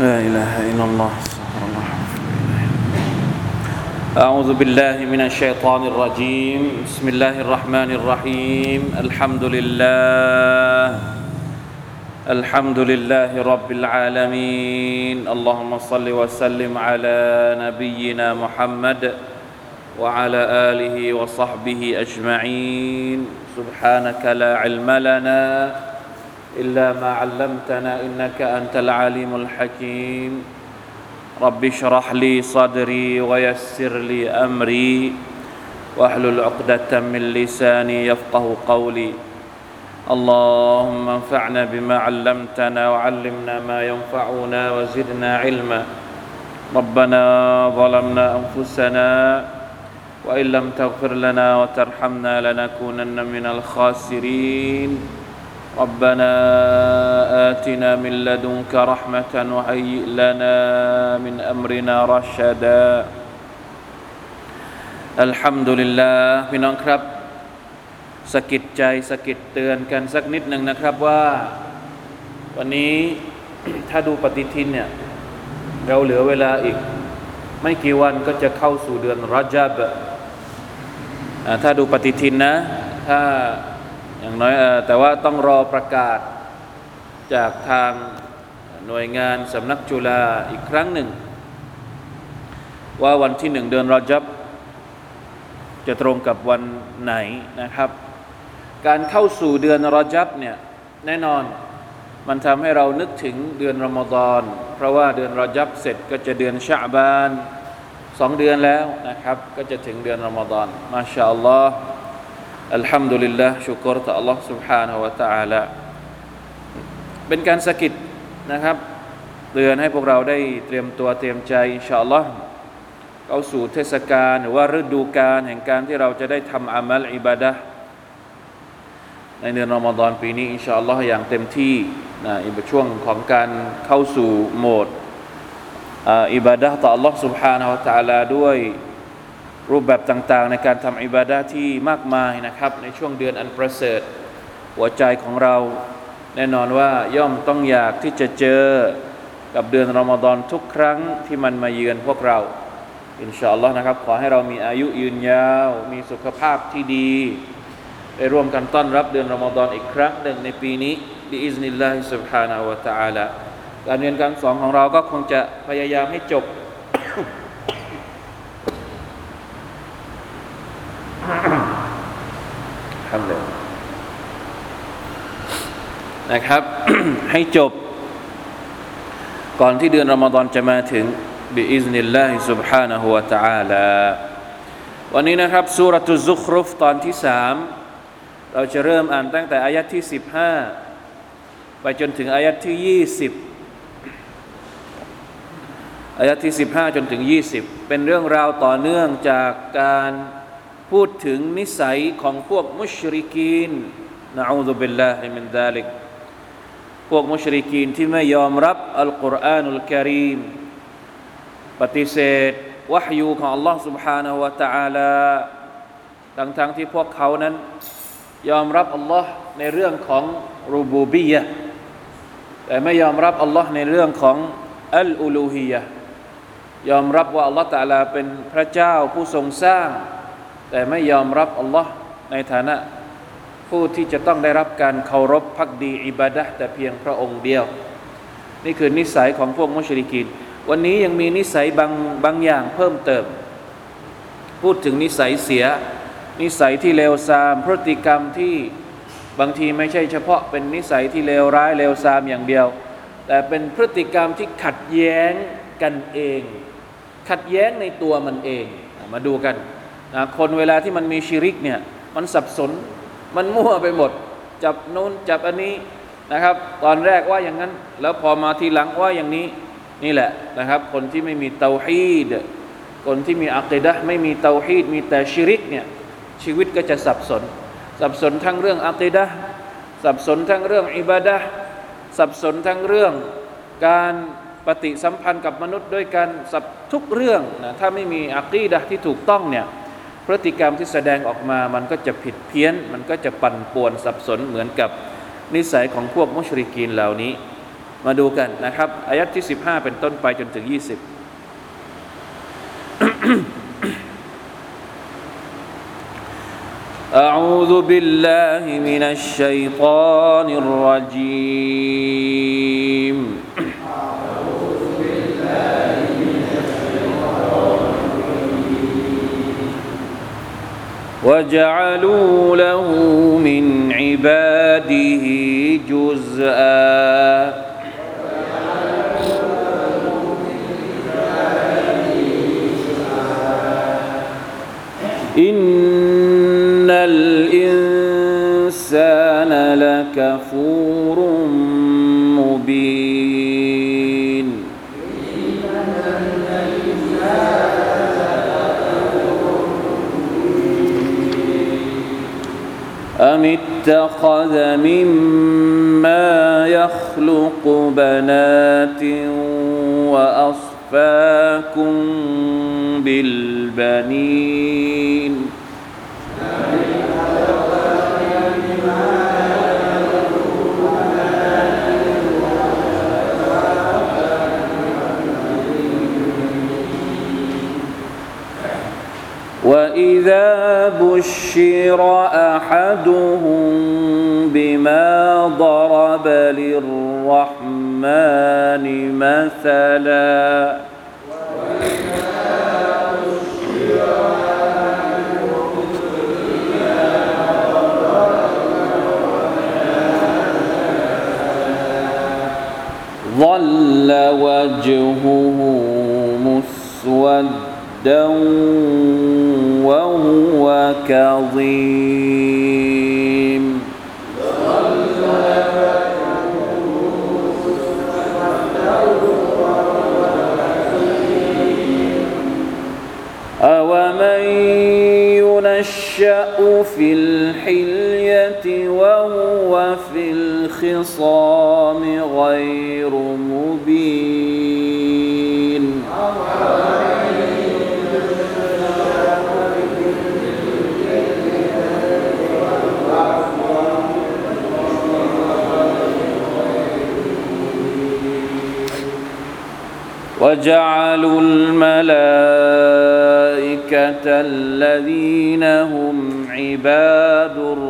لا إله إلا الله. استغفر الله أعوذ بالله من الشيطان الرجيم. بسم الله الرحمن الرحيم. الحمد لله. الحمد لله رب العالمين. اللهم صل وسلم على نبينا محمد وعلى آله وصحبه أجمعين. سبحانك لا علم لنا إلا ما علمتنا إنك أنت العليم الحكيم. رب اشرح لي صدري ويسر لي أمري. واحلل عقدة من لساني يفقه قولي. اللهم انفعنا بما علمتنا وعلمنا ما ينفعنا وزدنا علما. ربنا ظلمنا أنفسنا وإن لم تغفر لنا وترحمنا لنكونن من الخاسرين. ربنا آتنا من لدنك رحمة وهيئ لنا من أمرنا رشدا الحمد لله พี่น้องครับสะกิดใจสะกิดเตือนกันสักนิดหนึ่งนะครับว่า วันนี้ ถ้าดูปฏิทินเนี่ยเราเหลือเวลาอีก ไม่กี่วันก็จะเข้าสู่เดือนรอจับอ่าถ้าดูปฏิทินนะ ถ้า อย่างน้อยแต่ว่าต้องรอประกาศจากทางหน่วยงานสำนักจุฬาอีกครั้งหนึ่ง ว่าวันที่หนึ่งเดือนรอจับ จะตรงกับวันไหนนะครับ การเข้าสู่เดือนรอจับเนี่ยแน่นอนมันทำให้เรานึกถึงเดือนรอมฎอนเพราะว่าเดือนรอจับเสร็จก็จะเดือนชาบานสองเดือนแล้วนะครับ ก็จะถึงเดือนรอมฎอนมาชาอัลลอฮ์ อัลฮัมดุลิลลาห์ชุกรต่อ Allah سبحانه และ تعالى เป็นการสะกิดนะครับเตือนให้พวกเราได้เตรียมตัวเตรียมใจอินชาอัลลอฮ์เข้าสู่เทศกาลหรือว่าฤดูกาลแห่งการที่เราจะได้ทำอามัลอิบาดะห์ในเดือนรอมฎอนปีนี้อินชาอัลลอฮ์อย่างเต็มที่นะในช่วงของการเข้าสู่โหมดอ่าอิบาดะห์ต่อ Allah سبحانه และ تعالى ด้วย รูปแบบต่างๆ ในการทำอิบาดาที่มากมายนะครับ ในช่วงเดือนอันประเสริฐ หัวใจของเราแน่นอนว่าย่อมต้องอยากที่จะเจอกับเดือนรอมฎอนทุกครั้งที่มันมาเยือนพวกเรา อินชาอัลลอฮ์นะครับ ขอให้เรามีอายุยืนยาว มีสุขภาพที่ดีได้ร่วมกันต้อนรับเดือนรอมฎอนอีกครั้งหนึ่งในปีนี้บิอิสนิลลาฮิสุบฮานาวะตะอาลาการเรียนการสอนของเราก็คงจะพยายามให้จบ นะครับ ให้จบ ก่อนที่เดือนรอมฎอนจะมาถึงบิอิสนิลลาฮิ سبحانه และ تعالى วันนี้นะครับสุรตุซุครุฟตอนที่สามเราจะเริ่มอ่านตั้งแต่อายัดที่สิบห้าไปจนถึงอายัดที่ยี่สิบอายัดที่สิบห้าจนถึงยี่สิบเป็นเรื่องราวต่อเนื่องจากการพูดถึงนิสัยของพวกมุชริกีนนะอูซุบิลลาฮิมินดาลิก พวกมุชริกีนที่ไม่ยอมรับอัลกุรอานุลกิริมปฏิเสธวะฮยูของ Allah سبحانه และ تعالى ทั้งๆที่พวกเขานั้น ยอมรับ Allah ในเรื่องของรูบูบียะแต่ไม่ยอมรับ Allah ในเรื่องของอัลอูลูฮียะยอมรับว่า Allah تعالى เป็นพระเจ้าผู้ทรงสร้าง แต่ไม่ยอมรับ Allah ในฐานะ ผู้ที่จะต้องได้รับการเคารพพักดีอิบาดะแต่เพียงพระองค์เดียว นี่คือนิสัยของพวกมุชริกีนวันนี้ยังมีนิสัยบางบางอย่างเพิ่มเติม พูดถึงนิสัยเสีย นิสัยที่เลวทราม พฤติกรรมที่บางทีไม่ใช่เฉพาะเป็นนิสัยที่เลวร้ายเลวทรามอย่างเดียว แต่เป็นพฤติกรรมที่ขัดแย้งกันเอง ขัดแย้งในตัวมันเองมาดูกันนะคนเวลาที่มันมีชิริกเนี่ยมันสับสน มันมั่วไปหมด จับนู้นจับอันนี้นะครับ ตอนแรกว่าอย่างนั้น แล้วพอมาทีหลังว่าอย่างนี้นี่แหละนะครับ คนที่ไม่มีเตาฮีดคนที่มีอัคดะไม่มีเตาฮีดมีแต่ชิริกเนี่ยชีวิตก็จะสับสน สับสนทั้งเรื่องอัคดะสับสนทั้งเรื่องอิบาดะสับสนทั้งเรื่องการปฏิสัมพันธ์กับมนุษย์ด้วยกันสับทุกเรื่องนะถ้าไม่มีอัคีดะที่ถูกต้องเนี่ย พฤติกรรมที่แสดงออกมา มันก็จะผิดเพี้ยน มันก็จะปั่นป่วนสับสนเหมือนกับนิสัยของพวกมุชริกีนเหล่านี้ มาดูกันนะครับอายัดที่ 15 เป็นต้นไปจนถึง 20 أعوذ بالله من الشيطان الرجيم وجعلوا له من عباده جزءا. إن الإنسان لكفور اتخذ مما يخلق بنات وأصفاكم بالبنين. وإذا بشر أحدهم للرحمن مثلا. ظل وجهه مسودا وهو كظيم. في الخصام غير مبين. وجعلوا الملائكة الذين هم عباد الرحمن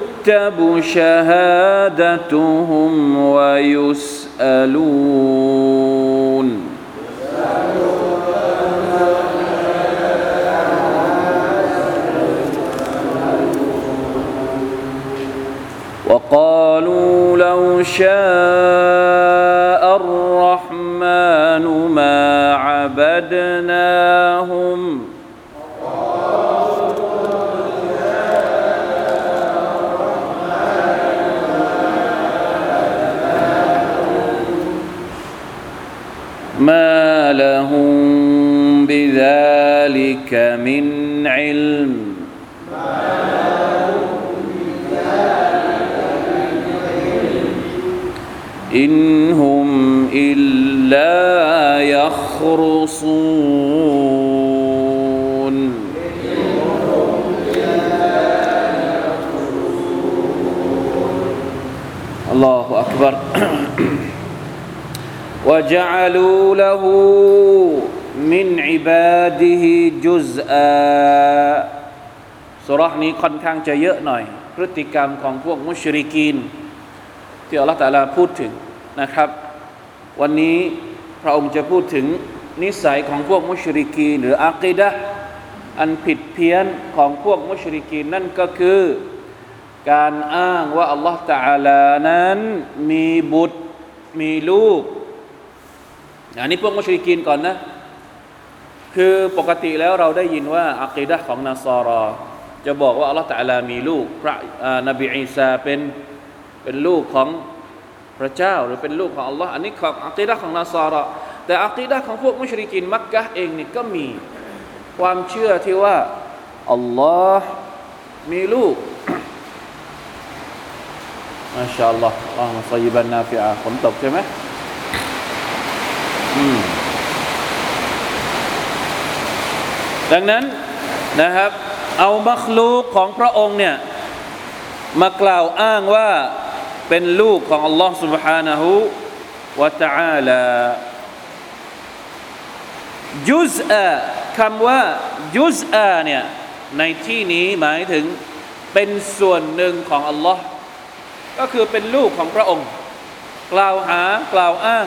ستكتب شهادتهم ويسألون. وقالوا لو شاء الرحمن ما عبدناهم ما لهم بذلك من علم إن هم إلا يخرصون الله أكبر. وجعلوا له من عباده جزءاสุราะห์นี้ค่อนข้างจะเยอะหน่อย พฤติกรรมของพวกมุชริกีน ที่อัลลอฮฺตะอาลาพูดถึงนะครับ วันนี้พระองค์จะพูดถึงนิสัยของพวกมุชริกีน หรืออักีดะห์อันผิดเพี้ยนของพวกมุชริกีน นั่นก็คือ การอ้างว่าอัลลอฮฺตะอาลานั้นมีบุตรมีลูก อันนี้พวกมุชริกีนก่อนนะ คือปกติแล้วเราได้ยินว่าอักีดะของนาซารอ จะบอกว่าอัลลอฮฺตะลามีลูก พระอ่านบีอีสาเป็นเป็นลูกของพระเจ้าหรือเป็นลูกของอัลลอฮ์อันนี้ของอักีดะของนาซารอแต่อักีดะของพวกมุชริกินมักกะเองนี่ก็มีความเชื่อที่ว่าอัลลอฮ์มีลูกมาชาอัลลอฮ์อัลลอฮ์ซัยบันนาฟิอาฝนตกใช่ไหม ดังนั้นนะครับ เอามัคลูกของพระองค์เนี่ย มากล่าวอ้างว่าเป็นลูกของอัลลอฮ์ سبحانه และ تعالى ยุซอาคำว่ายุซอาเนี่ยในที่นี้หมายถึงเป็นส่วนหนึ่งของอัลลอฮ์ก็คือเป็นลูกของพระองค์ กล่าวหากล่าวอ้าง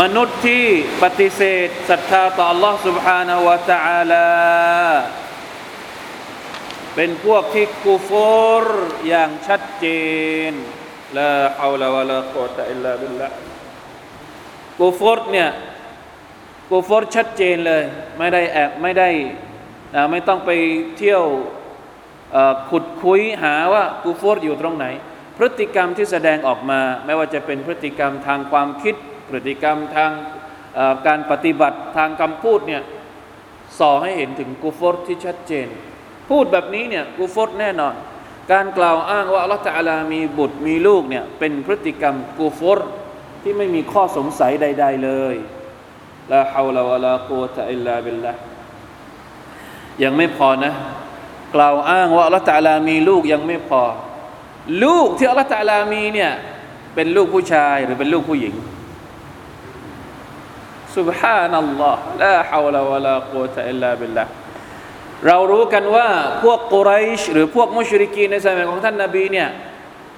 มนุษย์ที่ปฏิเสธศรัทธาต่อ Allah سبحانه และ تعالى เป็นพวกที่กูฟอรอย่างชัดเจนลาฮาวลาวะลากุวะตะอิลลาบิลละกูฟอรเนี่ยกูฟอรชัดเจนเลย ไม่ได้แอบไม่ได้อ่าไม่ต้องไปเที่ยวเอ่อขุดคุยหาว่ากูฟอรอยู่ตรงไหน พฤติกรรมที่แสดงออกมา ไม่ว่าจะเป็นพฤติกรรมทางความคิด พฤติกรรมทางการปฏิบัติทางคำพูดเนี่ยส่อให้เห็นถึงกูฟอรที่ชัดเจน พูดแบบนี้เนี่ยกูฟอรแน่นอน การกล่าวอ้างว่าอัลลอฮฺตะอาลามีบุตรมีลูกเนี่ยเป็นพฤติกรรมกูฟอรที่ไม่มีข้อสงสัยใด ๆเลยลาฮาวลาวะลากุวะตะอิลลาบิลละยังไม่พอนะ กล่าวอ้างว่าอัลลอฮฺตะอาลามีลูกยังไม่พอ ลูกที่อัลลอฮฺตะอาลามีเนี่ยเป็นลูกผู้ชายหรือเป็นลูกผู้หญิง สุบฮานัลลอฮ์ลาฮาวลาวะลากูตะอิเรารู้กันว่าพวกกุไรชหรือพวกมุชริกีในสมัยของท่านนาบีเนี่ย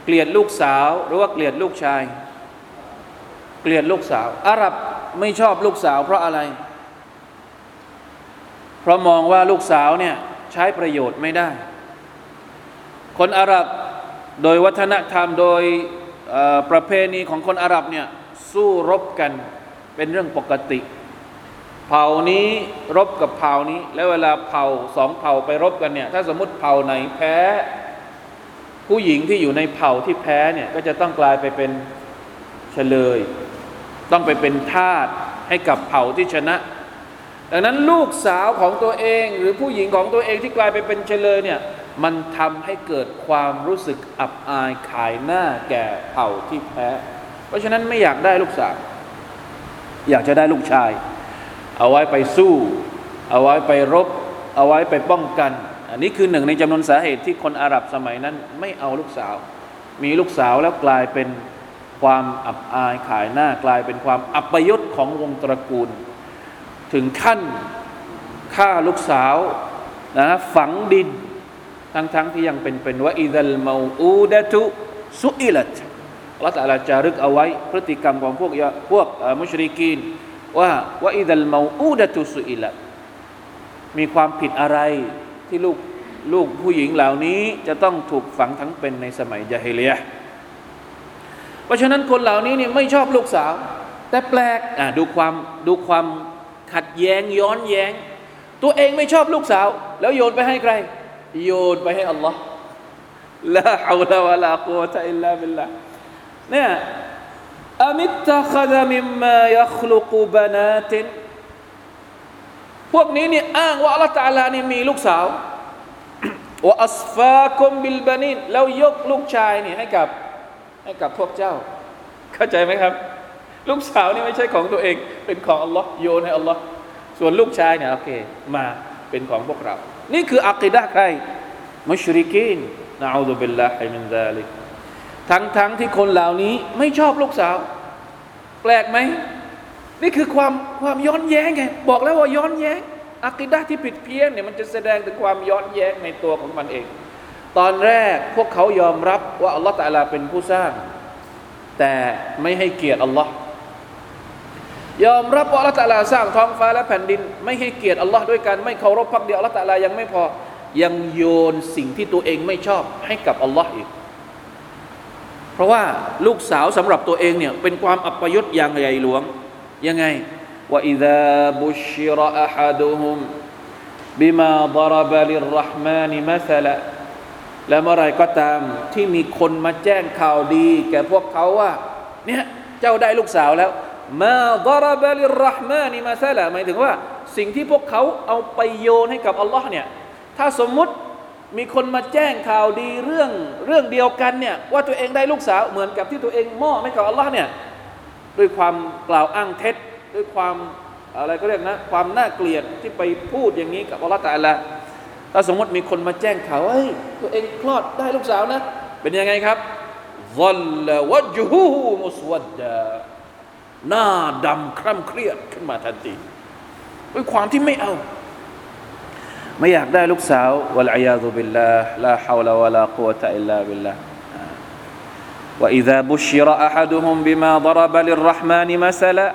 เกลียดลูกสาวหรือว่าเกลียดลูกชาย เกลียดลูกสาว อาหรับไม่ชอบลูกสาว เพราะอะไร เพราะมองว่าลูกสาวเนี่ยใช้ประโยชน์ไม่ได้ คนอาหรับโดยวัฒนธรรมโดยประเพณีของคนอาหรับเนี่ยสู้รบกัน เป็นเรื่องปกติ เผ่านี้รบกับเผ่านี้ แล้วเวลาเผ่าสองเผ่าไปรบกันเนี่ย ถ้าสมมติเผ่าไหนแพ้ ผู้หญิงที่อยู่ในเผ่าที่แพ้เนี่ยก็จะต้องกลายไปเป็นเฉลย ต้องไปเป็นทาสให้กับเผ่าที่ชนะ ดังนั้นลูกสาวของตัวเองหรือผู้หญิงของตัวเองที่กลายไปเป็นเฉลยเนี่ยมันทำให้เกิดความรู้สึกอับอายขายหน้าแก่เผ่าที่แพ้ เพราะฉะนั้นไม่อยากได้ลูกสาว อยากจะได้ลูกชาย เอาไว้ไปสู้ เอาไว้ไปรบ เอาไว้ไปป้องกัน อันนี้คือหนึ่งในจำนวนสาเหตุที่คนอาหรับสมัยนั้นไม่เอาลูกสาว มีลูกสาวแล้วกลายเป็นความอับอายขายหน้ากลายเป็นความอัปยศของวงตระกูล ถึงขั้นฆ่าลูกสาวนะฝังดิน ทั้งๆทที่ยังเป็นเป็นว่าอิดัลมาอูดะตุสุอิลัต อัลลอฮฺจะรึกเอาไว้ พฤติกรรมของพวกพวกมุชริกีน ว่าว่าอิดัลมาอูดะตุสุอิละมีความผิดอะไรที่ลูกลูกผู้หญิงเหล่านี้จะต้องถูกฝังทั้งเป็นในสมัยยาฮิเลียเพราะฉะนั้นคนเหล่านี้เนี่ยไม่ชอบลูกสาว แต่แปลกอะดูความดูความขัดแย้งย้อนแย้ง ตัวเองไม่ชอบลูกสาว แล้วโยนไปให้ใคร โยนไปให้อัลลอฮ์ละฮาวลาวะลากุวะตะอิลลาบิลละ เนี่ยอามิตตะคดมิมมายัคลุกูบานาตินพวกนี้นี่อ้างว่าอัลลอฮฺตาลานี่มีลูกสาวว่าอัสฟาคุมบิลบานินแล้วยกลูกชายนี่ให้กับให้กับพวกเจ้า เข้าใจไหมครับ ลูกสาวนี่ไม่ใช่ของตัวเอง เป็นของอัลลอฮ์โยนให้อัลลอฮ์ส่วนลูกชายเนี่ยโอเค มาเป็นของพวกเรา นี่คืออักิดะใครมุชริกีนนะอูดุบิลลาฮิมินซาลิก ทั้งทั้งที่คนเหล่านี้ไม่ชอบลูกสาว แปลกไหม นี่คือความความย้อนแย้งไงบอกแล้วว่าย้อนแย้งอักิดะที่ผิดเพี้ยนเนี่ยมันจะแสดงถึงความย้อนแย้งในตัวของมันเอง ตอนแรกพวกเขายอมรับว่าอัลลอฮฺตะอาลาเป็นผู้สร้าง แต่ไม่ให้เกียรติอัลลอฮ์ยอมรับว่าอัลลอฮฺตะอาลาสร้างท้องฟ้าและแผ่นดิน ไม่ให้เกียรติอัลลอฮ์ด้วยกันไม่เคารพพักเดียวอัลลอฮฺตะอาลายังไม่พอยังโยนสิ่งที่ตัวเองไม่ชอบให้กับอัลลอฮ์อีก เพราะว่าลูกสาวสำหรับตัวเองเนี่ยเป็นความอัปยศอย่างใหญ่หลวง ยังไงว่าอิดาบุชิรอะฮัดุฮุมบิมาดรบลิรห์มานิมัสละและเมื่อไรก็ตามที่มีคนมาแจ้งข่าวดี แก่พวกเขาว่าเนี่ยเจ้าได้ลูกสาวแล้วมาดรบลิรห์มานิมัสละหมายถึงว่า สิ่งที่พวกเขาเอาไปโยนให้กับอัลลอฮ์เนี่ยถ้าสมมุติ มีคนมาแจ้งข่าวดีเรื่องเรื่องเดียวกันเนี่ยว่าตัวเองได้ลูกสาวเหมือนกับที่ตัวเองมอบให้กับอัลลอฮ์เนี่ยด้วยความกล่าวอ้างเท็จ ด้วยความอะไรก็เรียกนะ ความน่าเกลียดที่ไปพูดอย่างนี้กับอัลลอฮ์แตะละถ้าสมมติมีคนมาแจ้งข่าวว่าตัวเองคลอดได้ลูกสาวนะ เป็นยังไงครับวัลลวจฮูมุสวัดดาหน้าดำคร่ำเครียดขึ้นมาทันทีด้วยความที่ไม่เอา ไม่อยากได้ลูกสาววะลัยยาซุบิลลาลาฮาวลาวะลากุวะตะอิลลาบิลลา وإذا بشر أحدهم بما ضرب للرحمن مثلا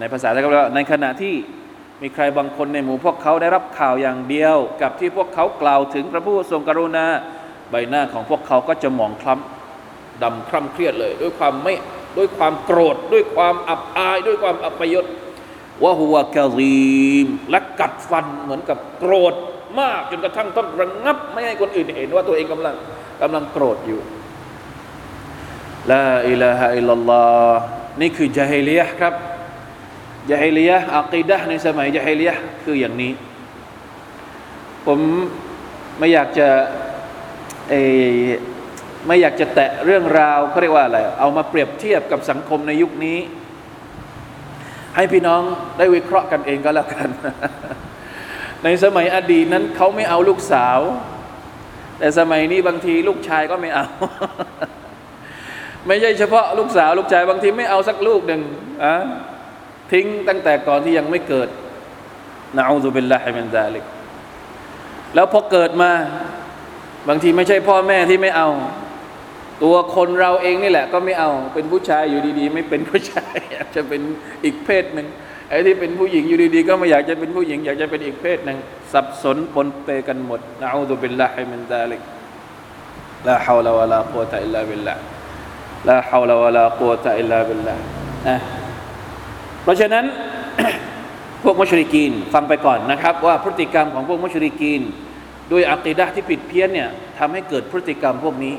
ในภาษาไทยก็แปลว่าในขณะที่มีใครบางคนในหมู่พวกเขาได้รับข่าวอย่างเดียว กับที่พวกเขากล่าวถึงพระผู้ทรงกรุณา ใบหน้าของพวกเขาก็จะหมองคล้ำดำคร่ำเครียดเลย ด้วยความไม่ด้วยความโกรธ ด้วยความอับอาย ด้วยความอัปยศ ว่าหัวกะรีมและกัดฟันเหมือนกับโกรธมากจนกระทั่งต้องระงงับ ไม่ให้คนอื่นเห็นว่าตัวเองกำลังกำลังโกรธอยู่ลาอิลาฮะอิลลัลลอฮ์นี่คือจาฮิลียะครับจาฮิลียะอักีดะในสมัยจาฮิลียะคืออย่างนี้ ผมไม่อยากจะเอไม่อยากจะแตะเรื่องราวเขาเรียกว่าอะไรเอามาเปรียบเทียบกับสังคมในยุคนี้ ให้พี่น้องได้วิเคราะห์กันเองก็แล้วกัน ในสมัยอดีตนั้นเขาไม่เอาลูกสาว แต่สมัยนี้บางทีลูกชายก็ไม่เอา ไม่ใช่เฉพาะลูกสาวลูกชายบางทีไม่เอาสักลูกหนึ่งอะทิ้งตั้งแต่ก่อนที่ยังไม่เกิดนะอูซุบิลลาฮิมินซาลิกแล้วพอเกิดมา บางทีไม่ใช่พ่อแม่ที่ไม่เอา ตัวคนเราเองนี่แหละ ก็ไม่เอาเป็นผู้ชายอยู่ดีๆ ไม่เป็นผู้ชายอยากจะเป็นอีกเพศหนึ่งไอ้ที่เป็นผู้หญิงอยู่ดีๆ ก็ไม่อยากจะเป็นผู้หญิง อยากจะเป็นอีกเพศหนึ่งสับสนปนเปกันหมดنعوذ بالله من ذلك لا حول ولا قوة إلا بالله لا حول ولا قوة إلا باللهนะเพราะฉะนั้นพวกمشركينฟังไปก่อนนะครับ ว่าพฤติกรรมของพวกمشركينด้วยعقيدةที่ผิดเพี้ยนเนี่ยทำให้เกิดพฤติกรรมพวกนี้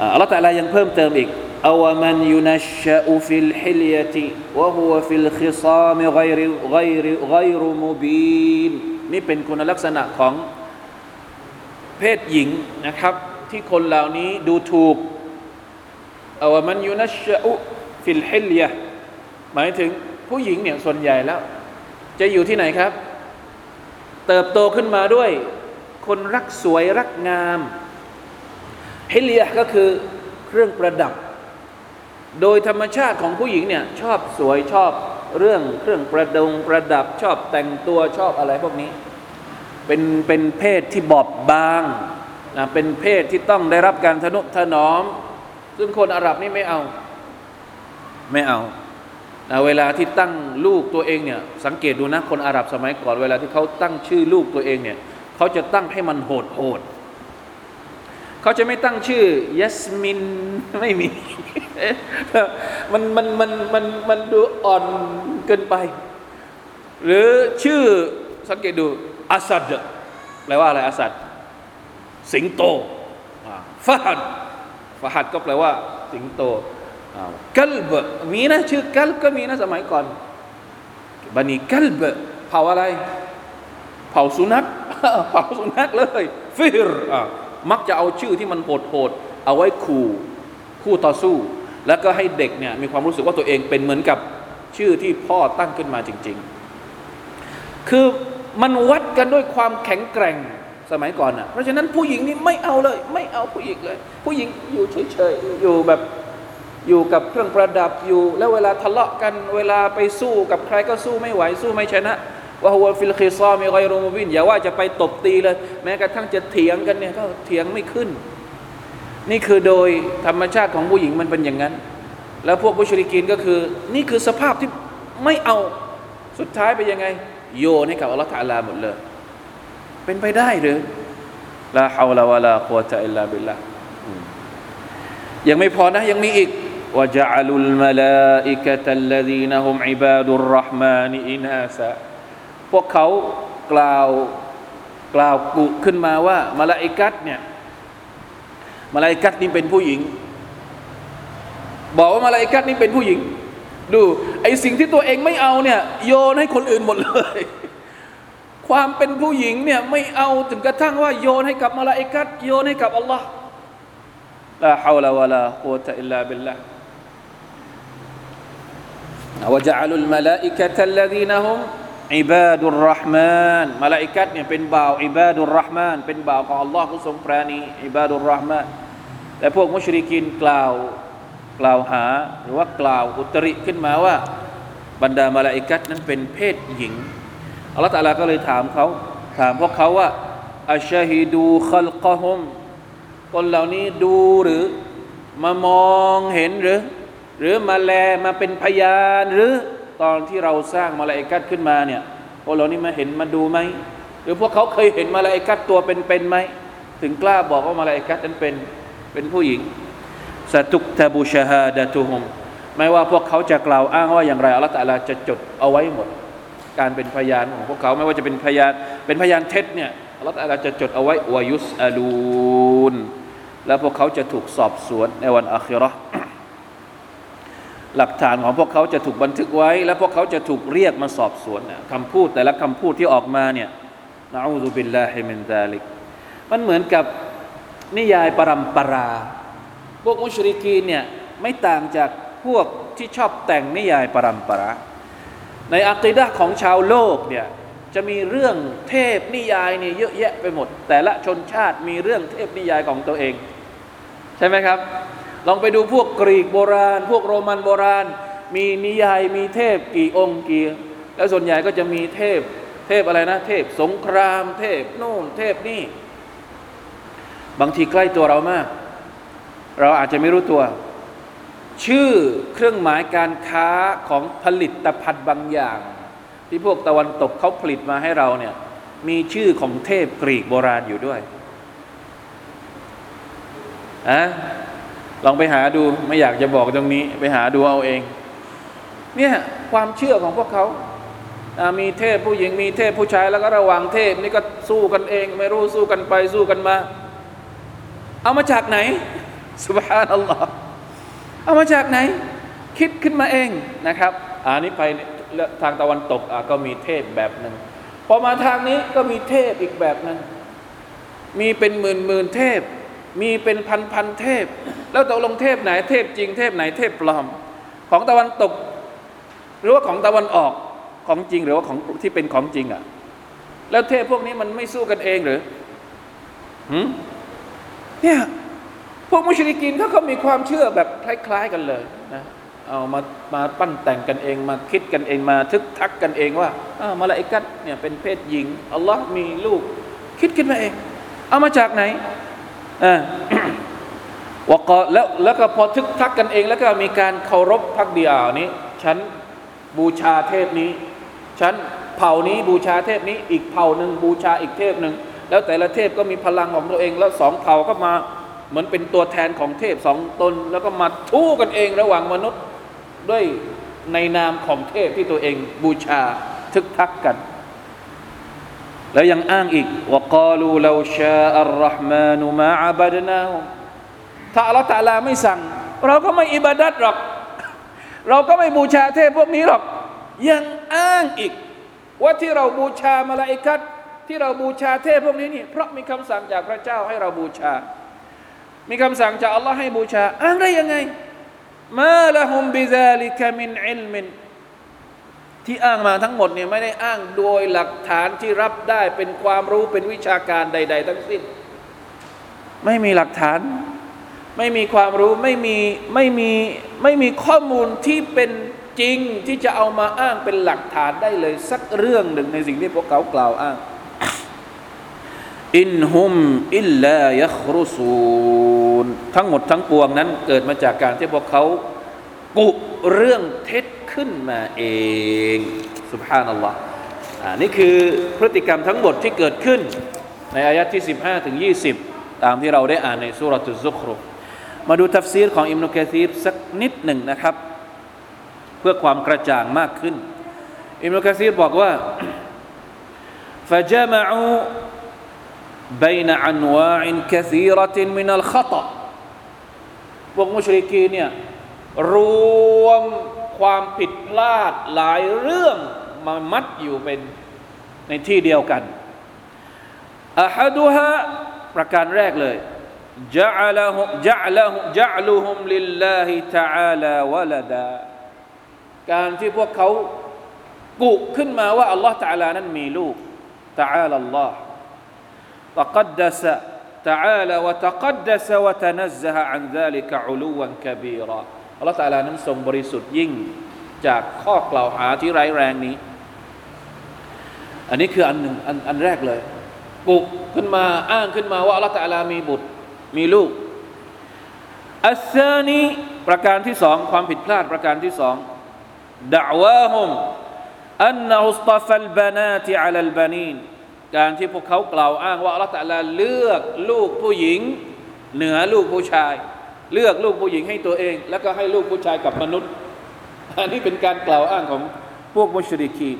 อัลลอฮฺ تعالىยังเพิ่มเติมอีกأومن ينشأ في الحلية وهو في الخصام غير غير غير مبينนี่เป็นคุณลักษณะของเพศหญิงนะครับ ที่คนเหล่านี้ดูถูกอวมันยุนัชอุฟิลฮิลยะหมายถึงผู้หญิงเนี่ยส่วนใหญ่แล้ว จะอยู่ที่ไหนครับ เติบโตขึ้นมาด้วย คนรักสวยรักงาม ฮิลยะก็คือเครื่องประดับ โดยธรรมชาติของผู้หญิงเนี่ยชอบสวยชอบเรื่องเครื่องประดงประดับชอบแต่งตัวชอบอะไรพวกนี้ เป็นเป็นเพศที่บอบบางนะเป็นเพศที่ต้องได้รับการทนุถนอม ซึ่งคนอาหรับนี่ไม่เอา ไม่เอานะเวลาที่ตั้งลูกตัวเองเนี่ยสังเกตดูนะคนอาหรับสมัยก่อนเวลาที่เขาตั้งชื่อลูกตัวเองเนี่ยเขาจะตั้งให้มันโหดโหด เขาจะไม่ตั้งชื่อยัสมินไม่มี มันมันมันมันมันดูอ่อนเกินไป หรือชื่อสังเกตดูอาสัดแปลว่าอะไรอาสัดสิงโตฟาฮัดฟาฮัดก็แปลว่า สิงโตกัลบมีนะชื่อกัลก็มีนะสมัยก่อนบันีกัลบเผาอะไร เผาสุนัขเผาสุนัขเลยฟิร มักจะเอาชื่อที่มันโหดๆเอาไว้ขู่คู่ต่อสู้ แล้วก็ให้เด็กเนี่ยมีความรู้สึกว่าตัวเองเป็นเหมือนกับชื่อที่พ่อตั้งขึ้นมาจริง ๆ คือมันวัดกันด้วยความแข็งแกร่งสมัยก่อนอะ เพราะฉะนั้นผู้หญิงนี่ไม่เอาเลย ไม่เอาผู้หญิงเลย ผู้หญิงอยู่เฉยๆอยู่แบบอยู่กับเครื่องประดับอยู่ แล้วเวลาทะเลาะกัน เวลาไปสู้กับใครก็สู้ไม่ไหวสู้ไม่ชนะ ว่าหัวฟิลคิซอมีไกรมุบินอย่าว่าจะไปตบตีเลย แม้กระทั่งจะเถียงกันเนี่ยก็เถียงไม่ขึ้น นี่คือโดยธรรมชาติของผู้หญิงมันเป็นอย่างนั้น แล้วพวกมุชริกินก็คือ นี่คือสภาพที่ไม่เอาสุดท้ายไปยังไง โยนให้กับอัลลอฮฺตะอาลาหมดเลย เป็นไปได้หรือลาฮาวลาวะลาควะตะอิลลาบิลลายังไม่พอนะยังมีอีก وجعلوا الملائكة الذين هم عباد الرحمن إناثا พวกเขากล่าวกล่าวกุขึ้นมาว่ามาลาอิกัตเนี่ยมาลาอิกัตนี่เป็นผู้หญิง บอกว่ามาลาอิกัตนี่เป็นผู้หญิง ดูไอสิ่งที่ตัวเองไม่เอาเนี่ยโยนให้คนอื่นหมดเลย ความเป็นผู้หญิงเนี่ยไม่เอาถึงกระทั่งว่าโยนให้กับมาลาอิกัตโยนให้กับอัลลอฮ์ลาฮาวลาวะลากุวะตะอิลลาบิลลาห์ وجعلوا الملائكة الذين هم อิบาดุลรห์มานมาลาอิกัดเนี่ยเป็นบ่าวعباد الرحمنเป็นบ่าวของอัลลอฮ์ผู้ทรงปราณีعباد الرحمنแต่พวกมุชริกินกล่าวกล่าวหาหรือว่ากล่าวอุตริขึ้นมาว่า บรรดามาลาอิกัดนั้นเป็นเพศหญิงอัลลอฮฺตาลาก็เลยถามเขาถามพวกเขาว่าอัชฮีดูคัลกะฮุมคนเหล่านี้ดูหรือมามองเห็นหรือ หรือมาแลมาเป็นพยานหรือ ตอนที่เราสร้างมาลาอิกัตขึ้นมาเนี่ยพวกเรานี่มาเห็นมาดูไหมหรือพวกเขาเคยเห็นมาลาอิกัตตัวเป็นๆไหมถึงกล้าบอกว่ามาลาอิกัตนั้นเป็นเป็นผู้หญิงสตุกตบุชฮาดะตุฮุมไม่ว่าพวกเขาจะกล่าวอ้างว่าอย่างไรอัลลอฮฺตะลาจะจดเอาไว้หมด การเป็นพยานของพวกเขาไม่ว่าจะเป็นพยานเป็นพยานเท็จเนี่ยอัลลอฮฺตะลาจะจดเอาไว้วายุสอาลูนแล้วพวกเขาจะถูกสอบสวนในวันอาคิราะ หลักฐานของพวกเขาจะถูกบันทึกไว้ และพวกเขาจะถูกเรียกมาสอบสวนคำพูดแต่ละคำพูดที่ออกมาเนี่ยนะอูซุบิลลาฮิมินซาลิกมันเหมือนกับนิยายปรัมปรา พวกมุชริกีเนี่ยไม่ต่างจากพวกที่ชอบแต่งนิยายปรัมปรา ในอักีดะของชาวโลกเนี่ยจะมีเรื่องเทพนิยายเนี่ยเยอะแยะไปหมด แต่ละชนชาติมีเรื่องเทพนิยายของตัวเอง ใช่ไหมครับ ลองไปดูพวกกรีกโบราณ พวกโรมันโบราณ มีนิยายมีเทพกี่องค์กี่ แล้วส่วนใหญ่ก็จะมีเทพ เทพอะไรนะ เทพสงคราม เทพโน่นเทพนี่ บางทีใกล้ตัวเรามาก เราอาจจะไม่รู้ตัว ชื่อเครื่องหมายการค้าของผลิตภัณฑ์บางอย่าง ที่พวกตะวันตกเขาผลิตมาให้เราเนี่ยมีชื่อของเทพกรีกโบราณอยู่ด้วยอะ ลองไปหาดูไม่อยากจะบอกตรงนี้ ไปหาดูเอาเอง เนี่ยความเชื่อของพวกเขาามีเทพผู้หญิงมีเทพผู้ชายแล้วก็ระหว่างเทพนี่ก็สู้กันเอง ไม่รู้สู้กันไปสู้กันมา เอามาจากไหนสุบฮานัลลอฮ์เอามาจากไหน คิดขึ้นมาเองนะครับอันนี้ไปทางตะวันตกก็มีเทพแบบหนึ่งพอมาทางนี้ก็มีเทพอีกแบบหนึ่งมีเป็นหมื่นหมื่นเทพ มีเป็นพันพันเทพ แล้วตกลงเทพไหน เทพจริงเทพไหนเทพปลอม ของตะวันตก หรือว่าของตะวันออกของจริงหรือว่าของที่เป็นของจริงอะ แล้วเทพพวกนี้มันไม่สู้กันเองหรือหืมเนี่ยพวกมุชริกินเขาก็มีความเชื่อแบบคล้าย ๆกันเลยนะเอามามาปั้นแต่งกันเองมาคิดกันเองมาทึกทักกันเองว่าอ้ามาลาอิกัตเนี่ยเป็นเพศหญิงอัลลอฮ์มีลูก คิดขึ้นมาเอง เอามาจากไหน วกแล้วแล้วก็พอทึกทักกันเองแล้วก็มีการเคารพพักเดีอ่านี้ ฉันบูชาเทพนี้ ฉันเผ่านี้บูชาเทพนี้ อีกเผ่าหนึ่งบูชาอีกเทพหนึ่งแล้วแต่ละเทพก็มีพลังของตัวเอง แล้วสองเผ่าก็มาเหมือนเป็นตัวแทนของเทพสองตน แล้วก็มาทู่กันเองระหว่างมนุษย์ด้วยในนามของเทพที่ตัวเองบูชาทึกทักกัน แล้วยังอ้างอีกว่ากาลูลาชาอัลรห์มานุมาอับดนาถ้าอัลลอฮฺตะลาไม่สั่ง เราก็ไม่อิบาดัดหรอก เราก็ไม่บูชาเทพพวกนี้หรอก ยังอ้างอีก ว่าที่เราบูชามาลาอิกัตที่เราบูชาเทพพวกนี้นี่เพราะมีคำสั่งจากพระเจ้าให้เราบูชา มีคำสั่งจากอัลลอฮ์ให้บูชาอ้างได้ยังไงมาละฮุมบิซาลิกมินอิลมิน ที่อ้างมาทั้งหมดเนี่ยไม่ได้อ้างโดยหลักฐานที่รับได้เป็นความรู้เป็นวิชาการใด ๆ ทั้งสิ้น ไม่มีหลักฐาน ไม่มีความรู้ไม่มีไม่มีไม่มีข้อมูลที่เป็นจริงที่จะเอามาอ้างเป็นหลักฐานได้เลย สักเรื่องหนึ่งในสิ่งที่พวกเขากล่าวอ้างอินฮุมอิลลายครุซูนทั้งหมดทั้งปวงนั้นเกิดมาจากการที่พวกเขากุเรื่องเท็จ ขึ้นมาเองสุบฮานัลลอฮ์อ่านี่คือพฤติกรรมทั้งหมดที่เกิดขึ้น ในอายะที่ 15ถึง20 ตามที่เราได้อ่านในสุรตุซุครุมาดูทัฟซีรของอิมนุกะซีรสักนิดหนึ่งนะครับ เพื่อความกระจ่างมากขึ้น อิมนุกะซีรบอกว่า فجمعوا بين أنواع كثيرة من الخطأ พวกมุชริกีเนี่ยรวม ความผิดพลาดหลายเรื่องมามัดอยู่เป็นในที่เดียวกันอะฮัดุฮะประการแรกเลย جعله جعله جعلهم لله تعالى ولدا การที่พวกเขากุขึ้นมาว่าอัลลอฮ์ تعالى นั้นมีลูก تعالى الله تقدس تعالى وتقدس وتنزه عن ذلك علوا كبيرا อัลลอฮฺตาลานั้นทรงบริสุทธิ์ยิ่งจากข้อกล่าวหาที่ร้ายแรงนี้ อันนี้คืออันหนึ่งอันอันแรกเลยปุกขึ้นมาอ้างขึ้นมาว่าอัลลอฮฺตาลามีบุตรมีลูกอัสซานีประการที่สองความผิดพลาดประการที่สองด่าวะฮุมอันนุสตาฟัลบานาติอัลลบานีนการที่พวกเขากล่าวอ้างว่าอัลลอฮฺตาลาเลือกลูกผู้หญิง เหนือลูกผู้ชาย เลือกลูกผู้หญิงให้ตัวเอง แล้วก็ให้ลูกผู้ชายกับมนุษย์ อันนี้เป็นการกล่าวอ้างของพวกมุชริกีน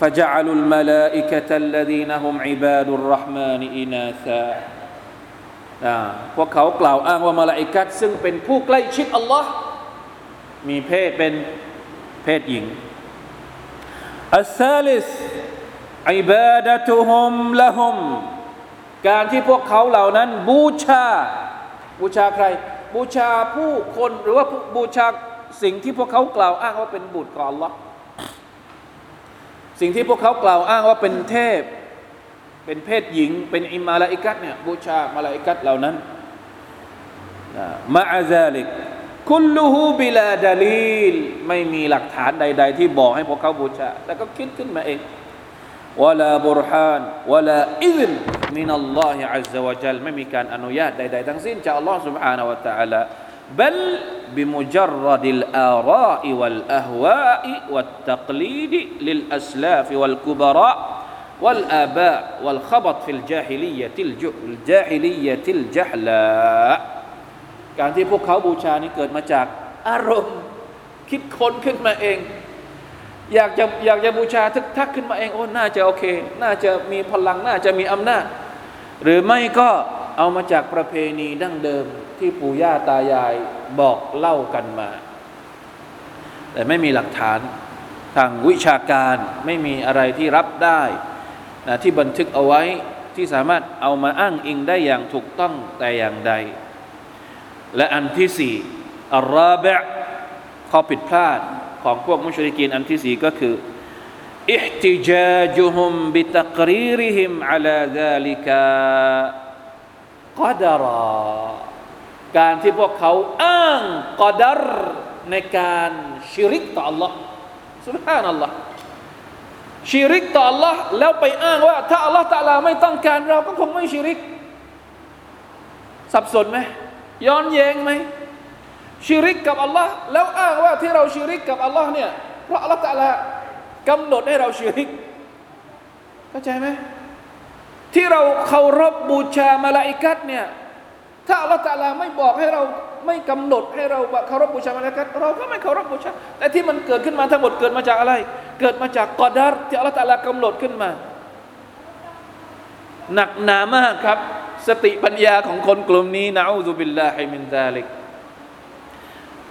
فجعلوا الملائكة الذين هم عباد الرحمن إناثا พวกเขากล่าวอ้างว่ามาลาอิกัดซึ่งเป็นผู้ใกล้ชิดอัลลอฮ์มีเพศเป็นเพศหญิงอัสซาลิสอิบาดะตุฮุมละฮุมการที่พวกเขาเหล่านั้น บูชา บูชาใคร บูชาผู้คนหรือว่าบูชาสิ่งที่พวกเขากล่าวอ้างว่าเป็นบุตรของ Allah สิ่งที่พวกเขากล่าวอ้างว่าเป็นเทพ เป็นเพศหญิง เป็นอิملائكةเนี่ยบูชาملائكةเหล่านั้นมาอาซาลิกคุลลูฮูบิลาดาลีลไม่มีหลักฐานใด ๆ ที่บอกให้พวกเขาบูชา แต่ก็คิดขึ้นมาเอง วลาบุรฮานวลาอิซนมินัลลอฮิอัลลอฮฺวะจัลไม่มีการอนุญาตใด ๆ ทั้งสิ้นจากอัลลอฮฺ سبحانه และ تعالى بل بمجرد الآراء والأهواء والتقليد للأسلاف والكبراء والآباء والخبط في الجاهلية الجاهلية الجهلاء การที่พวกเขาบูชานี่เกิดมาจากอารมณ์คิดค้นขึ้นมาเอง อยากจะอยากจะบูชาทึกทักขึ้นมาเองโอ้น่าจะโอเค น่าจะมีพลังน่าจะมีอำนาจ หรือไม่ก็เอามาจากประเพณีดั้งเดิมที่ปู่ย่าตายายบอกเล่ากันมา แต่ไม่มีหลักฐานทางวิชาการไม่มีอะไรที่รับได้นะที่บันทึกเอาไว้ที่สามารถเอามาอ้างอิงได้อย่างถูกต้องแต่อย่างใด และอันที่สี่อัลราบะข้อผิดพลาด ของพวกมุชริกีนอันที่สี่ก็คืออิห์ติจาจุฮุมบิตักรีริฮิมอัลาดาลิกากอดรอการที่พวกเขาอ้างกอดรในการชิริกต่อ Allah สุบฮานัลลอฮ์ชิริกต่อ Allah แล้วไปอ้างว่า ถ้า Allah ตาลาไม่ต้องการเราก็คงไม่ชิริก สับสนไหมย้อนแย้งไหม ชิริกกับ Allah แล้วอ้างว่าที่เราชิริกกับ Allah เนี่ยเพราะ Allah ตาลากำหนดให้เราชิริกเข้าใจไหมที่เราเคารพบูชามาลาอิกัตเนี่ยถ้าอัลลอฮฺตาลาไม่บอกให้เราไม่กำหนดให้เราเคารพบูชามาลาอิกัตเราก็ไม่เคารพบูชาแต่ที่มันเกิดขึ้นมาทั้งหมดเกิดมาจากอะไร เกิดมาจากกอดารที่อัลลอฮฺตาลากำหนดขึ้นมา หนักหนามากครับ สติปัญญาของคนกลุ่มนี้นะอูซุบิลลาฮิมินซาลิก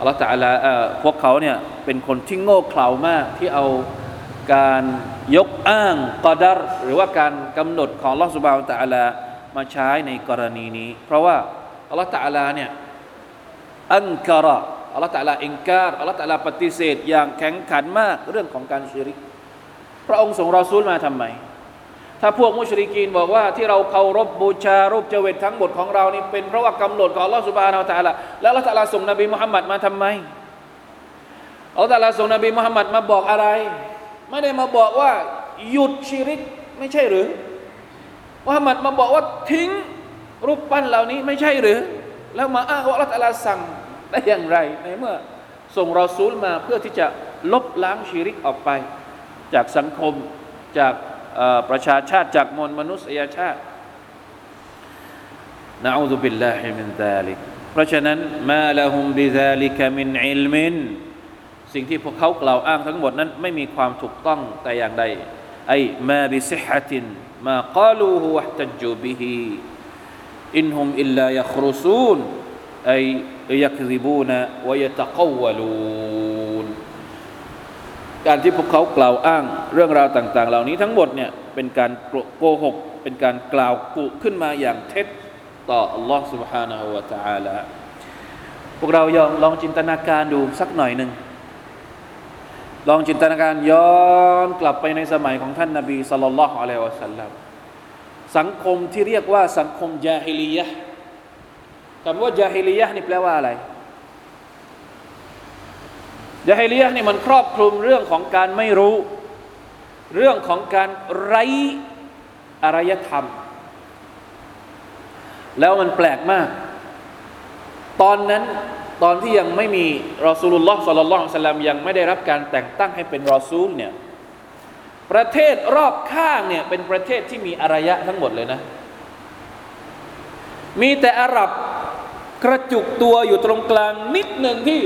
อัลลอฮฺตะอาลาพวกเขาเนี่ยเป็นคนที่โง่เขลามากที่เอาการยกอ้างกอดัรหรือว่าการกำหนดของลอสุบานตะอาลามาใช้ในกรณีนี้ เพราะว่าอัลลอฮฺตะอาลาเนี่ยอันกระอัลลอฮฺตะอาลาอิงการอัลลอฮฺตะอาลาปฏิเสธอย่างแข็งขันมากเรื่องของการชิริก พระองค์ส่งรอซูลมาทำไม ถ้าพวกมุชริกีนบอกว่าที่เราเคารพบูชารูปเจวิตทั้งหมดของเรานี่เป็นเพราะว่ากำหนดของอัลอสุบานาอัลตะอาลาแล้วอัลอฮฺตะอาลาส่งนบีมุฮัมมัดมาทำไมอัลลอฮฺตะอาลาส่งนบีมุฮัมมัดมาบอกอะไร ไม่ได้มาบอกว่าหยุดชิริกไม่ใช่หรือมุฮัมมัดมาบอกว่าทิ้งรูปปั้นเหล่านี้ไม่ใช่หรือ แล้วมาอ้างว่าอัลอตะอาลาสั่งได้อย่างไรในเมื่อส่งรอซูลมาเพื่อที่จะลบล้างชิริกออกไป จากสังคมจาก ประชาชาติจากมวลมนุษยชาติنعوذ بالله من ذلكเพราะฉะนั้นما لهم بذلك من علمสิ่งที่พวกเขากล่าวอ้างทั้งหมดนั้นไม่มีความถูกต้องแต่อย่างใดأي ما بصحة ما قالوه واحتجوا به إن هم إلا يخرصون أي يكذبون ويتقولون การที่พวกเขากล่าวอ้างเรื่องราวต่าง ๆ เหล่านี้ทั้งหมดเนี่ยเป็นการโกหก เป็นการกล่าวกุขึ้นมาอย่างเท็จต่อ Allah سبحانه และ تعالى พวกเรายองลองจินตนาการดูสักหน่อยหนึ่ง ลองจินตนาการย้อนกลับไปในสมัยของท่านนาบีสัลลัลลอฮุอะลัยฮิวะสัลลัมสังคมที่เรียกว่าสังคมจาฮิลียะคำว่าจาฮิลียะนี่แปลว่าอะไร ยาฮิลียะนี่มันครอบคลุมเรื่องของการไม่รู้ เรื่องของการไร้อารยธรรม แล้วมันแปลกมาก ตอนนั้นตอนที่ยังไม่มีรอซูลุลลอฮ์สัลลัลลอฮุอะลัยฮิสลมยังไม่ได้รับการแต่งตั้งให้เป็นรอซูลเนี่ยประเทศรอบข้างเนี่ยเป็นประเทศที่มีอารยะทั้งหมดเลยนะ มีแต่อาหรับกระจุกตัวอยู่ตรงกลางนิดหนึ่งที่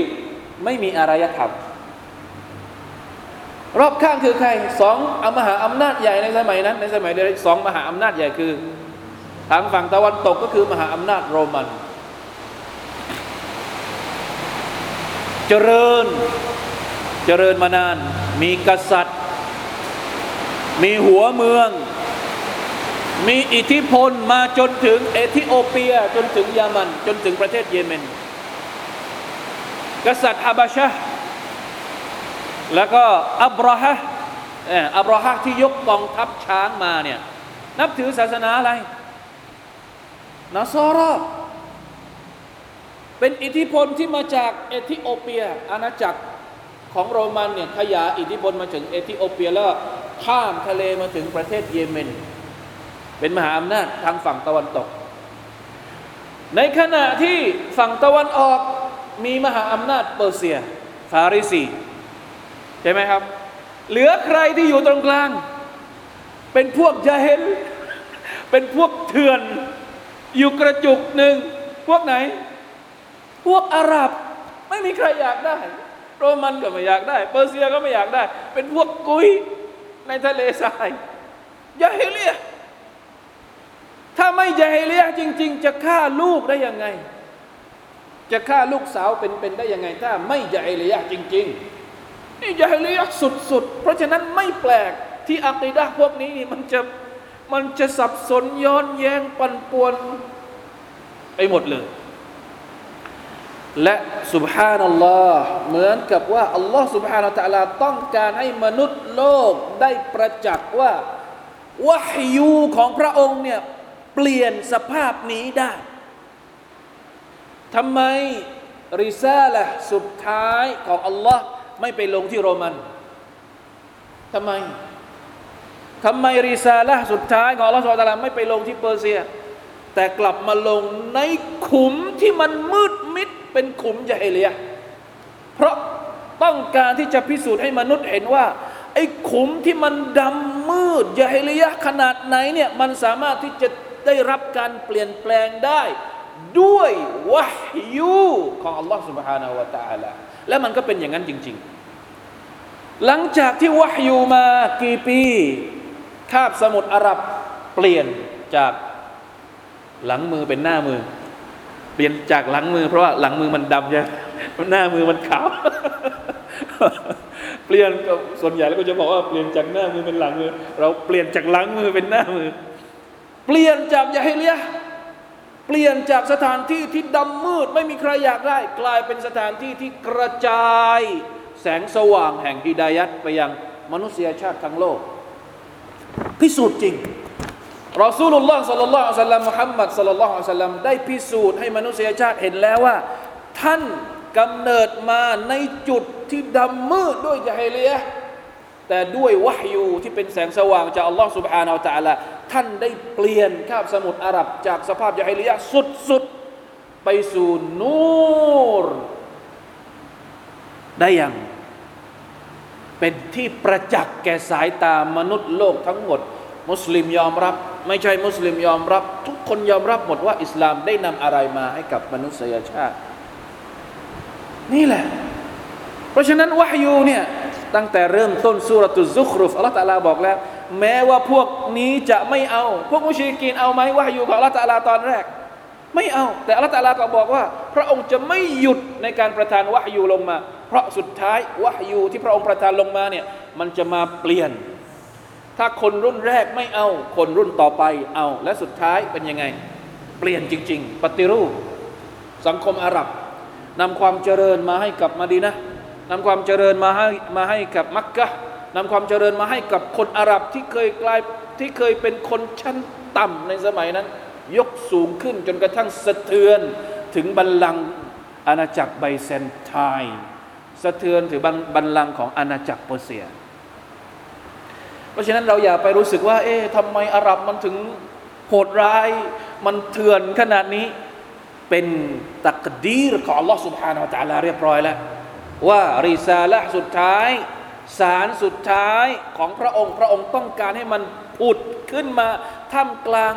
ไม่มีอารยธรรม รอบข้างคือใครสองอมหาอำนาจใหญ่ในสมัยนั้น ในสมัยเดียวสองมหาอำนาจใหญ่คือ ทางฝั่งตะวันตกก็คือมหาอำนาจโรมัน เจริญเจริญมานาน มีกษัตริย์ มีหัวเมือง มีอิทธิพลมาจนถึงเอธิโอเปีย จนถึงยามัน จนถึงประเทศเยเมน กษัตริย์ฮาบาชะแล้วก็อับราฮะอับราฮะที่ยกกองทัพช้างมาเนี่ยนับถือศาสนาอะไรนาซอรอเป็นอิทธิพลที่มาจากเอธิโอเปีย อาณาจักรของโรมันเนี่ยขยายอิทธิพลมาถึงเอธิโอเปียแล้วข้ามทะเลมาถึงประเทศเยเมน เป็นมหาอำนาจทางฝั่งตะวันตก ในขณะที่ฝั่งตะวันออก มีมหาอำนาจเปอร์เซีย ฟาริสีใช่ไหมครับ เหลือใครที่อยู่ตรงกลาง เป็นพวกยาเฮลเป็นพวกเถื่อน อยู่กระจุกหนึ่ง พวกไหน พวกอาหรับ ไม่มีใครอยากได้ โรมันก็ไม่อยากได้ เปอร์เซียก็ไม่อยากได้ เป็นพวกกุยในทะเลทรายยาเฮเลียถ้าไม่ยาเฮเลียจริง ๆ จะฆ่าลูกได้ยังไง จะฆ่าลูกสาวเป็นๆได้ยังไงถ้า ไม่ยาฮิลียะจริงๆนี่ยาฮิลียะสุดๆ เพราะฉะนั้นไม่แปลกที่อัคีดะพวกนี้นี่มันจะมันจะสับสนย้อนแย้งปันป่วนไปหมดเลย และสุบฮานัลลอฮ์เหมือนกับว่าอัลลอฮ์สุบฮานาตะลาต้องการให้มนุษย์โลกได้ประจักษ์ว่าวะฮยูของพระองค์เนี่ย เปลี่ยนสภาพนี้ได้ ทำไมริซาละสุดท้ายของอัลลอฮ์ไม่ไปลงที่โรมันทำไมทำไมริซาละสุดท้ายของอัลลอฮ์สุลตารไม่ไปลงที่เปอร์เซีย แต่กลับมาลงในขุมที่มันมืดมิดเป็นขุมยาเฮเลียเพราะต้องการที่จะพิสูจน์ให้มนุษย์เห็นว่า ไอ้ขุมที่มันดำมืดยาเฮเลียขนาดไหนเนี่ยมันสามารถที่จะได้รับการเปลี่ยนแปลงได้ ด้วยวะฮยูของอัลลอฮ์ سبحانه และ تعالى และมันก็เป็นอย่างนั้นจริง ๆ หลังจากที่วะฮยูมากี่ปีคาบสมุทรอาหรับเปลี่ยนจากหลังมือเป็นหน้ามือ เปลี่ยนจากหลังมือ เพราะว่าหลังมือมันดำใช่ หน้ามือมันขาว เปลี่ยนก็ส่วนใหญ่แล้วก็จะบอกว่าเปลี่ยนจากหน้ามือเป็นหลังมือ เราเปลี่ยนจากหลังมือเป็นหน้ามือ เปลี่ยนจากยาฮิเลีย เปลี่ยนจากสถานที่ที่ดำมืดไม่มีใครอยากได้ กลายเป็นสถานที่ที่กระจาย แสงสว่างแห่งฮิดายัดไปยังมนุษยชาติทั้งโลก พิสูจน์จริงรอซูลุลลอฮ์สัลลัลลอฮุอะลัยฮิสัลลัมมุฮัมมัดสัลลัลลอฮุอะลัยฮิสลลัมได้พิสูจน์ให้มนุษยชาติเห็นแล้วว่า ท่านกำเนิดมาในจุดที่ดำมืดด้วยจาฮิเลียะ แต่ด้วยวะฮยูที่เป็นแสงสว่างจากอัลลอฮ์สุบฮานาอัลตะลาท่านได้เปลี่ยนคาบสมุทรอาหรับจากสภาพยาฮิลียะสุดๆ ไปสู่นูร ได้อย่าง เป็นที่ประจักษ์แก่สายตามนุษย์โลกทั้งหมด มุสลิมยอมรับ ไม่ใช่มุสลิมยอมรับ ทุกคนยอมรับหมดว่าอิสลามได้นำอะไรมาให้กับมนุษยชาติ นี่แหละ เพราะฉะนั้นวะฮยูเนี่ย ตั้งแต่เริ่มต้นสุรตุซุครุฟอัลลอฮฺตะลาบอกแล้ว แม้ว่าพวกนี้จะไม่เอา พวกมุชริกีนเอาไหมวะฮยูของอัลลอฮฺตะลาตอนแรก ไม่เอา แต่อัลลอฮฺตะลาก็บอกว่า พระองค์จะไม่หยุดในการประทานวะฮยูลงมา เพราะสุดท้ายวะฮยูที่พระองค์ประทานลงมาเนี่ยมันจะมาเปลี่ยน ถ้าคนรุ่นแรกไม่เอา คนรุ่นต่อไปเอา และสุดท้ายเป็นยังไง เปลี่ยนจริง ๆ ปฏิรูป สังคมอาหรับนำความเจริญมาให้กับมาดีนะ นำความเจริญมาให้มาให้กับมักกะนำความเจริญมาให้กับคนอาหรับที่เคยกลายที่เคยเป็นคนชั้นต่ำในสมัยนั้น ยกสูงขึ้นจนกระทั่งสะเทือนถึงบัลลังก์อาณาจักรไบเซนไทน์สะเทือนถึงบัลลังก์ของอาณาจักรเปอร์เซีย เพราะฉะนั้นเราอย่าไปรู้สึกว่า เอ๊ะทำไมอาหรับมันถึงโหดร้าย มันเถื่อนขนาดนี้ เป็นตักดีรของ Allah سبحانه และ تعالى เรียบร้อยแล้ว ว่าริซาละสุดท้าย สารสุดท้ายของพระองค์ พระองค์ต้องการให้มันอุดขึ้นมาท่ามกลาง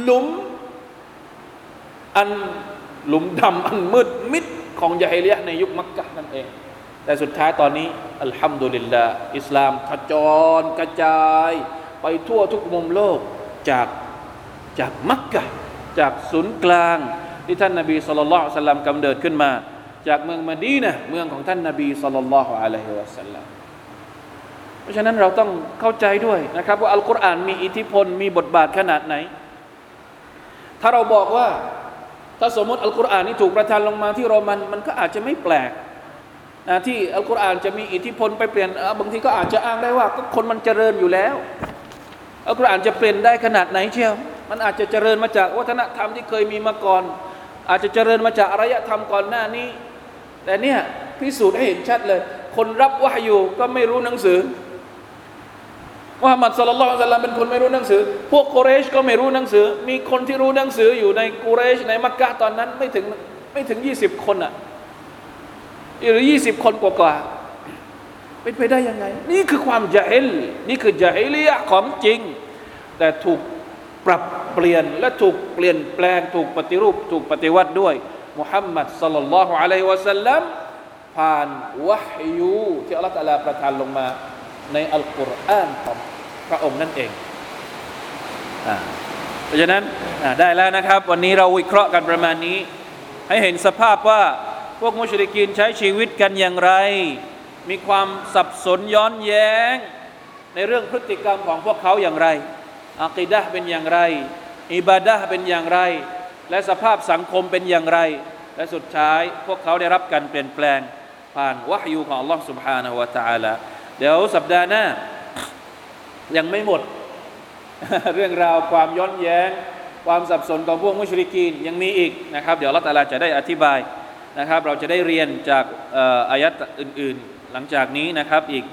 หลุม อันหลุมดำอันมืดมิดของยาฮิเลียในยุคมักกะนั่นเอง แต่สุดท้ายตอนนี้อัลฮัมดุลิลลาอิสลามขจรกระจาย ไปทั่วทุกมุมโลกจากจากมักกะจากศูนย์กลางที่ท่านนาบีสุลต่านสัลลัมกำเนิดขึ้นมา จากเมืองมดีนะเมืองของท่านนาบีสุลต่านละฮ์อะลัยฮิวะสัลลัมเพราะฉะนั้นเราต้องเข้าใจด้วยนะครับ ว่าอัลกุรอานมีอิทธิพลมีบทบาทขนาดไหน ถ้าเราบอกว่าถ้าสมมติอัลกุรอานนี้ถูกประทานลงมาที่โรมันมันก็อาจจะไม่แปลกนะที่อัลกุรอานจะมีอิทธิพลไปเปลี่ยนบางทีก็อาจจะอ้างได้ว่าก็คนมันเจริญอยู่แล้วอัลกุรอานจะเปลี่ยนได้ขนาดไหนเชียว มันอาจจะเจริญมาจากวัฒนธรรมที่เคยมีมาก่อน อาจจะเจริญมาจากอารยธรรมก่อนหน้านี้ แต่เนี่ยพิสูจน์ให้เห็นชัดเลย คนรับวะฮยูก็ไม่รู้หนังสือมุฮัมมัดสุลลัลสัลลัมเป็นคนไม่รู้หนังสือ พวกกุเรชก็ไม่รู้หนังสือ มีคนที่รู้หนังสืออยู่ในกุเรชในมักกะตอนนั้นไม่ถึงไม่ถึงยี่สิบคนอะหรือยี่สิบคนกว่าๆเป็นไปได้ยังไง นี่คือความจาฮิลนี่คือจาฮิลียของจริง แต่ถูกปรับเปลี่ยนและถูกเปลี่ยนแปลง ถูกปฏิรูป ถูกปฏิวัติด้วย มุฮัมมัดสัลลัลลอฮุอะลัยฮิวะสัลลัมผ่านวะฮยูที่อัลลอฮฺตะลาประทานลงมาในอัลกุรอานของพระองค์นั่นเองอ่าเพราะฉะนั้นได้แล้วนะครับ วันนี้เราวิเคราะห์กันประมาณนี้ ให้เห็นสภาพว่าพวกมุชริกีนใช้ชีวิตกันอย่างไร มีความสับสนย้อนแย้ง ในเรื่องพฤติกรรมของพวกเขาอย่างไรอักีดะเป็นอย่างไร อิบาดะเป็นอย่างไร และสภาพสังคมเป็นอย่างไร และสุดท้ายพวกเขาได้รับการเปลี่ยนแปลง ผ่านวะฮยูของ Allah سبحانه และ تعالى เดี๋ยวสัปดาห์หน้า ยังไม่หมด เรื่องราวความย้อนแย้ง ความสับสนของพวกมุชริกีนยังมีอีกนะครับ เดี๋ยวละตาลาจะได้อธิบายนะครับ เราจะได้เรียนจากอายัดอื่นๆ หลังจากนี้นะครับอีก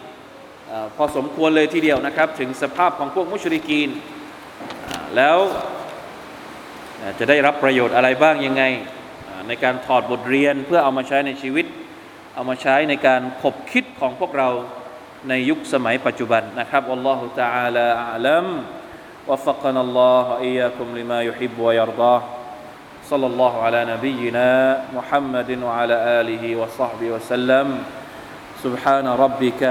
อพอสมควรเลยทีเดียวนะครับ ถึงสภาพของพวกมุชริกีน แล้ว จะได้รับประโยชน์อะไรบ้างยังไง ในการถอดบทเรียนเพื่อเอามาใช้ในชีวิต เอามาใช้ในการขบคิดของพวกเราในยุคสมัยปัจจุบันนะครับอัลลอฮฺ تعالى أعلم وفقنا الله وإياكم لما يحب ويرضاه صلى الله على نبينا محمد وعلى آله وصحبه وسلم سبحان ربك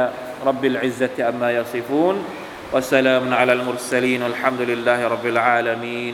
رب العزة أما يصفون وسلام على المرسلين والحمد لله رب العالمين